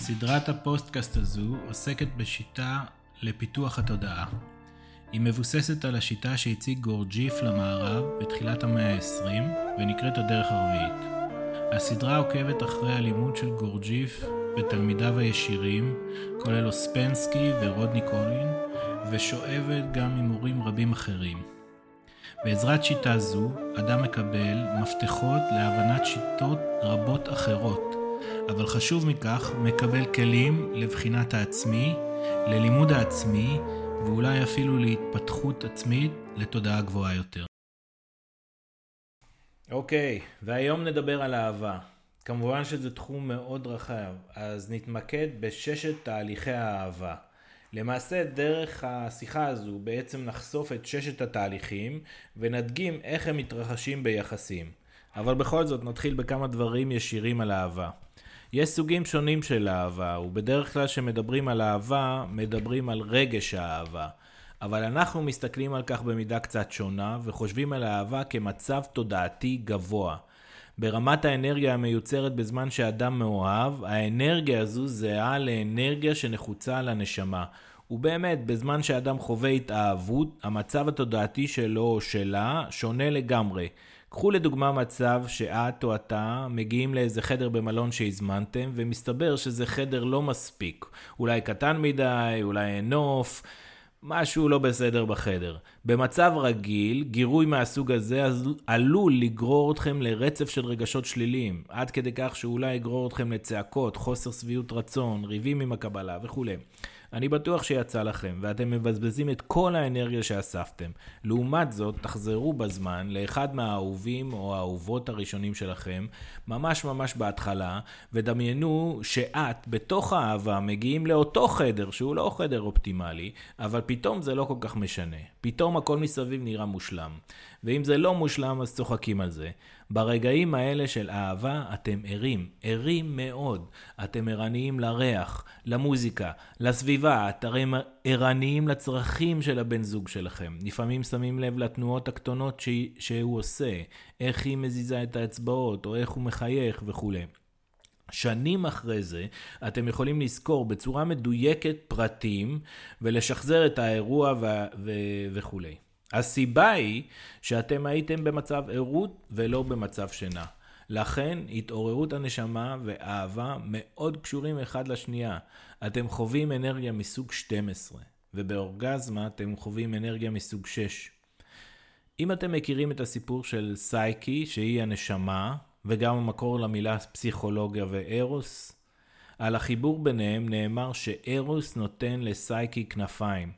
סדרת הפודקאסט הזו עוסקת בשיטה לפיתוח התודעה. היא מבוססת על השיטה שהציג גורג'יף למערב בתחילת המאה ה-20 ונקראת הדרך הרביעית. הסדרה עוקבת אחרי הלימוד של גורג'יף ותלמידיו הישירים, כולל אוספנסקי ורודני קולין, ושואבת גם ממורים רבים אחרים. בעזרת שיטה זו, אדם מקבל מפתחות להבנת שיטות רבות אחרות, אבל חשוב מכך, מקבל כלים לבחינת העצמי, ללימוד העצמי, ואולי אפילו להתפתחות עצמית לתודעה גבוהה יותר. אוקיי, okay, והיום נדבר על אהבה. כמובן שזה תחום מאוד רחב, אז נתמקד בששת תהליכי האהבה. למעשה דרך השיחה הזו בעצם נחשוף את ששת התהליכים ונדגים איך הם מתרחשים ביחסים. אבל בכל זאת נתחיל בכמה דברים ישירים על אהבה. יש סוגים שונים של אהבה, ובדרך כלל כשמדברים על אהבה, מדברים על רגש האהבה. אבל אנחנו מסתכלים על כך במידה קצת שונה, וחושבים על אהבה כמצב תודעתי גבוה. ברמת האנרגיה המיוצרת בזמן שאדם מאוהב, האנרגיה הזו זהה לאנרגיה שנחוצה לנשמה. ובאמת, בזמן שאדם חווה התאהבות, המצב התודעתי שלו או שלה שונה לגמרי. קחו לדוגמה מצב שאת או אתה מגיעים לאיזה חדר במלון שהזמנתם, ומסתבר שזה חדר לא מספיק. אולי קטן מדי, אולי אין נוף. משהו לא בסדר בחדר. במצב רגיל, גירוי מהסוג הזה עלול לגרור אתכם לרצף של רגשות שליליים, עד כדי כך שאולי יגרור אתכם לצעקות, חוסר שביעות רצון, ריבים עם הקבלה וכולי. אני בטוח שיצא לכם, ואתם מבזבזים את כל האנרגיה שאספתם. לעומת זאת, תחזרו בזמן לאחד מהאהובים או האהובות הראשונים שלכם, ממש ממש בהתחלה, ודמיינו שאת, בתוך האהבה, מגיעים לאותו חדר, שהוא לא חדר אופטימלי, אבל פתאום זה לא כל כך משנה. פתאום הכל מסביב נראה מושלם. ואם זה לא מושלם, אז צוחקים על זה. ברגעים האלה של אהבה אתם ערים, ערים מאוד. אתם ערניים לריח, למוזיקה, לסביבה, אתם ערניים לצרכים של הבן זוג שלכם. לפעמים שמים לב לתנועות הקטנות ש... שהוא עושה, איך היא מזיזה את האצבעות, או איך הוא מחייך וכולי. שנים אחרי זה, אתם יכולים לזכור בצורה מדויקת פרטים ולשחזר את האירוע ו... ו... וכולי. הסיבה היא שאתם הייתם במצב ערות ולא במצב שינה. לכן התעוררות הנשמה ואהבה מאוד קשורים אחד לשנייה. אתם חווים אנרגיה מסוג 12, ובאורגזמה אתם חווים אנרגיה מסוג 6. אם אתם מכירים את הסיפור של סייקי, שהיא הנשמה, וגם המקור למילה פסיכולוגיה וארוס, על החיבור ביניהם נאמר שארוס נותן לסייקי כנפיים.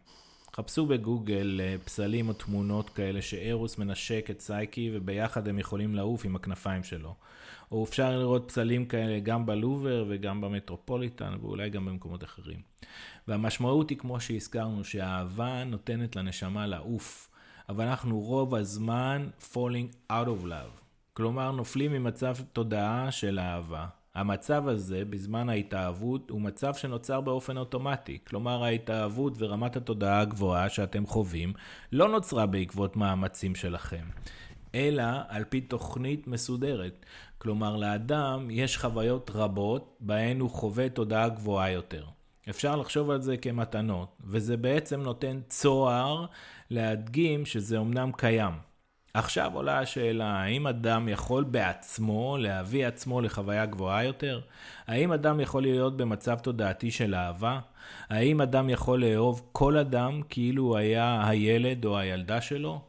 חפשו בגוגל אה, פסלים או תמונות כאלה שארוס מנשק את סייקי וביחד הם יכולים לעוף עם הכנפיים שלו. או אפשר לראות פסלים כאלה גם בלובר וגם במטרופוליטן ואולי גם במקומות אחרים. והמשמעות היא כמו שהזכרנו שהאהבה נותנת לנשמה לעוף, אבל אנחנו רוב הזמן falling out of love. כלומר נופלים ממצב תודעה של אהבה. המצב הזה בזמן ההתאהבות הוא מצב שנוצר באופן אוטומטי. כלומר ההתאהבות ורמת התודעה הגבוהה שאתם חווים לא נוצרה בעקבות מאמצים שלכם, אלא על פי תוכנית מסודרת. כלומר לאדם יש חוויות רבות בהן הוא חווה תודעה גבוהה יותר. אפשר לחשוב על זה כמתנות, וזה בעצם נותן צוהר להדגים שזה אמנם קיים. עכשיו עולה השאלה, האם אדם יכול בעצמו להביא עצמו לחוויה גבוהה יותר? האם אדם יכול להיות במצב תודעתי של אהבה? האם אדם יכול לאהוב כל אדם כאילו הוא היה הילד או הילדה שלו?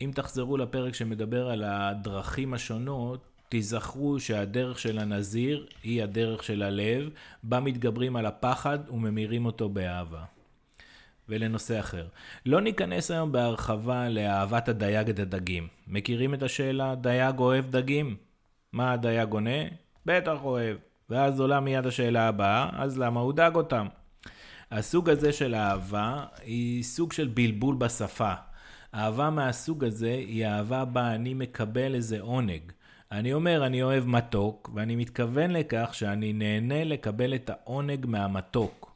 אם תחזרו לפרק שמדבר על הדרכים השונות, תיזכרו שהדרך של הנזיר היא הדרך של הלב, בה מתגברים על הפחד וממירים אותו באהבה. ולנושא אחר. לא ניכנס היום בהרחבה לאהבת הדייג את הדגים. מכירים את השאלה, דייג אוהב דגים? מה הדייג עונה? בטח אוהב. ואז עולה מיד השאלה הבאה, אז למה הוא דג אותם? הסוג הזה של אהבה היא סוג של בלבול בשפה. אהבה מהסוג הזה היא אהבה בה אני מקבל איזה עונג. אני אומר אני אוהב מתוק, ואני מתכוון לכך שאני נהנה לקבל את העונג מהמתוק.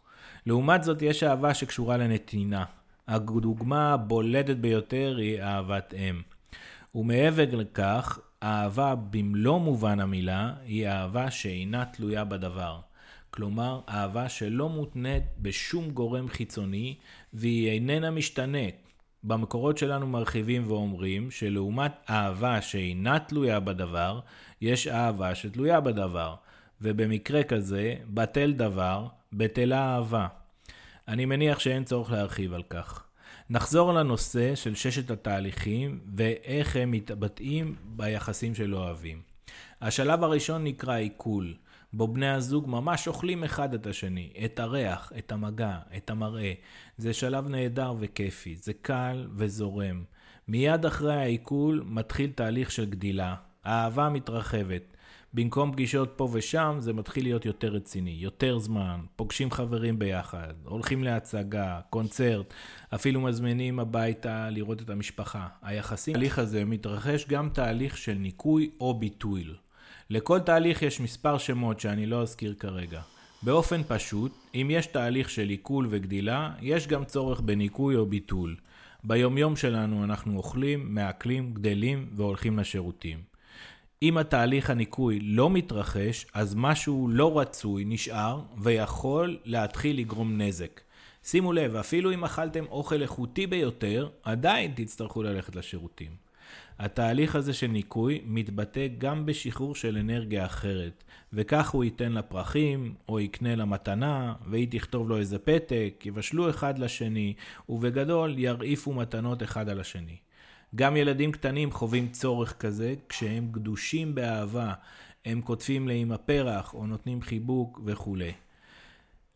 לעומת זאת, יש אהבה שקשורה לנתינה. הדוגמה הבולטת ביותר היא אהבת אם. ומעבר לכך, אהבה במלוא מובן המילה היא אהבה שאינה תלויה בדבר. כלומר אהבה שלא מותנית בשום גורם חיצוני והיא איננה משתנית. במקורות שלנו מרחיבים ואומרים שלעומת אהבה שאינה תלויה בדבר, יש אהבה שתלויה בדבר, ובמקרה כזה, בטל דבר, בטלה אהבה. אני מניח שאין צורך להרחיב על כך. נחזור לנושא של ששת התהליכים ואיך הם מתבטאים ביחסים של אוהבים. השלב הראשון נקרא עיכול, בו בני הזוג ממש אוכלים אחד את השני, את הריח, את המגע, את המראה. זה שלב נהדר וכיפי, זה קל וזורם. מיד אחרי העיכול מתחיל תהליך של גדילה. האהבה מתרחבת. במקום פגישות פה ושם, זה מתחיל להיות יותר רציני, יותר זמן, פוגשים חברים ביחד, הולכים להצגה, קונצרט, אפילו מזמינים הביתה לראות את המשפחה. היחסים, התהליך הזה מתרחש גם תהליך של ניקוי או ביטוי. לכל תהליך יש מספר שמות שאני לא אזכיר כרגע. באופן פשוט, אם יש תהליך של עיכול וגדילה, יש גם צורך בניקוי או ביטול. ביומיום שלנו אנחנו אוכלים, מעכלים, גדלים והולכים לשירותים. אם התהליך הניקוי לא מתרחש, אז משהו לא רצוי נשאר ויכול להתחיל לגרום נזק. שימו לב, אפילו אם אכלתם אוכל איכותי ביותר, עדיין תצטרכו ללכת לשירותים. התהליך הזה של ניקוי מתבטא גם בשחרור של אנרגיה אחרת, וכך הוא ייתן לה פרחים, או יקנה לה מתנה, והיא תכתוב לו איזה פתק, יבשלו אחד לשני, ובגדול ירעיפו מתנות אחד על השני. גם ילדים קטנים חווים צורך כזה כשהם גדושים באהבה, הם כותבים לאמא פרח או נותנים חיבוק וכולי.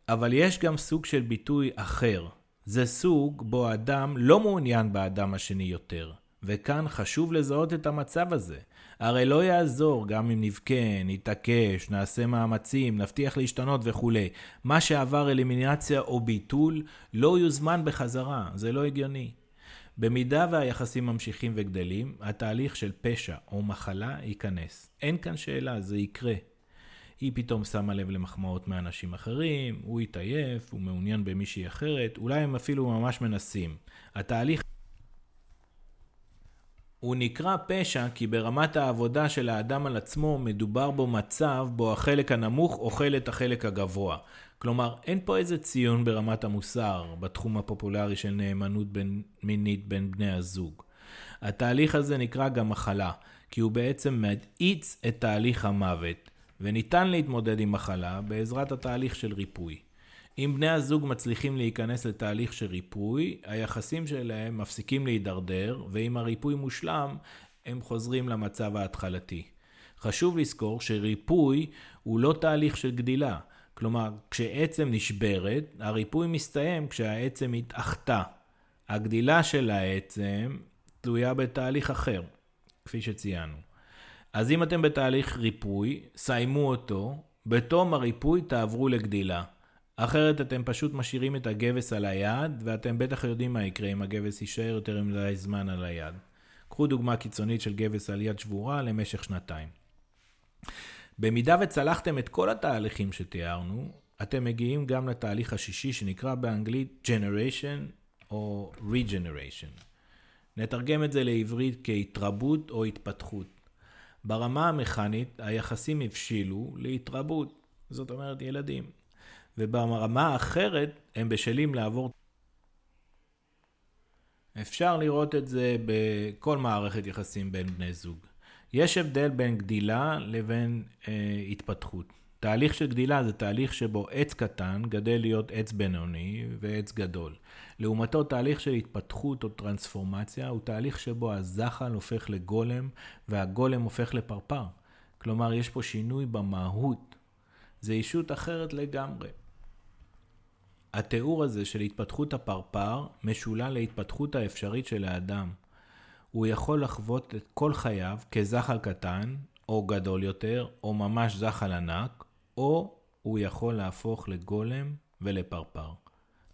אבל יש גם סוג של ביטוי אחר. זה סוג בו אדם לא מעוניין באדם השני יותר. וכאן חשוב לזהות את המצב הזה. הרי לא יעזור גם אם נבכה, נתעקש, נעשה מאמצים, נבטיח להשתנות וכולי. מה שעבר אלימינציה או ביטול לא יוזמן בחזרה, זה לא הגיוני. במידה והיחסים ממשיכים וגדלים, התהליך של פשע או מחלה ייכנס. אין כאן שאלה, זה יקרה. היא פתאום שמה לב למחמאות מאנשים אחרים, הוא התעייף, הוא מעוניין במישהי אחרת, אולי הם אפילו ממש מנסים. התהליך הוא נקרא פשע כי ברמת העבודה של האדם על עצמו מדובר בו מצב בו החלק הנמוך אוכל את החלק הגבוה. כלומר, אין פה איזה ציון ברמת המוסר בתחום הפופולרי של נאמנות בין, מינית בין בני הזוג. התהליך הזה נקרא גם מחלה, כי הוא בעצם מאיץ את תהליך המוות, וניתן להתמודד עם מחלה בעזרת התהליך של ריפוי. אם בני הזוג מצליחים להיכנס לתהליך של ריפוי, היחסים שלהם מפסיקים להידרדר, ואם הריפוי מושלם, הם חוזרים למצב ההתחלתי. חשוב לזכור שריפוי הוא לא תהליך של גדילה. כלומר, כשעצם נשברת, הריפוי מסתיים כשהעצם התאחתה. הגדילה של העצם תלויה בתהליך אחר, כפי שציינו. אז אם אתם בתהליך ריפוי, סיימו אותו, בתום הריפוי תעברו לגדילה. אחרת אתם פשוט משאירים את הגבס על היד, ואתם בטח יודעים מה יקרה אם הגבס יישאר יותר מדי זמן על היד. קחו דוגמה קיצונית של גבס על יד שבורה למשך שנתיים. במידה וצלחתם את כל התהליכים שתיארנו, אתם מגיעים גם לתהליך השישי שנקרא באנגלית Generation או Regeneration. נתרגם את זה לעברית כהתרבות או התפתחות. ברמה המכנית, היחסים הבשילו להתרבות, זאת אומרת ילדים. וברמה האחרת הם בשלים לעבור. אפשר לראות את זה בכל מערכת יחסים בין בני זוג. יש הבדל בין גדילה לבין אה, התפתחות. תהליך של גדילה זה תהליך שבו עץ קטן גדל להיות עץ בינוני ועץ גדול. לעומתו תהליך של התפתחות או טרנספורמציה הוא תהליך שבו הזחל הופך לגולם והגולם הופך לפרפר. כלומר יש פה שינוי במהות. זה אישות אחרת לגמרי. התיאור הזה של התפתחות הפרפר משולל להתפתחות האפשרית של האדם. הוא יכול לחוות את כל חייו כזחל קטן, או גדול יותר, או ממש זחל ענק, או הוא יכול להפוך לגולם ולפרפר.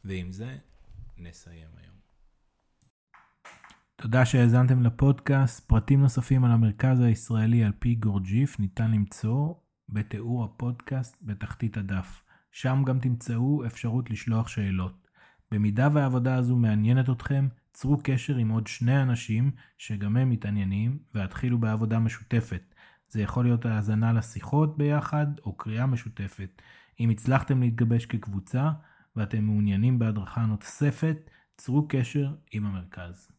ועם זה נסיים היום. תודה שהאזנתם לפודקאסט. פרטים נוספים על המרכז הישראלי על פי גורג'יף ניתן למצוא בתיאור הפודקאסט בתחתית הדף. שם גם תמצאו אפשרות לשלוח שאלות. במידה והעבודה הזו מעניינת אתכם, צרו קשר עם עוד שני אנשים שגם הם מתעניינים והתחילו בעבודה משותפת. זה יכול להיות האזנה לשיחות ביחד או קריאה משותפת. אם הצלחתם להתגבש כקבוצה ואתם מעוניינים בהדרכה נוספת, צרו קשר עם המרכז.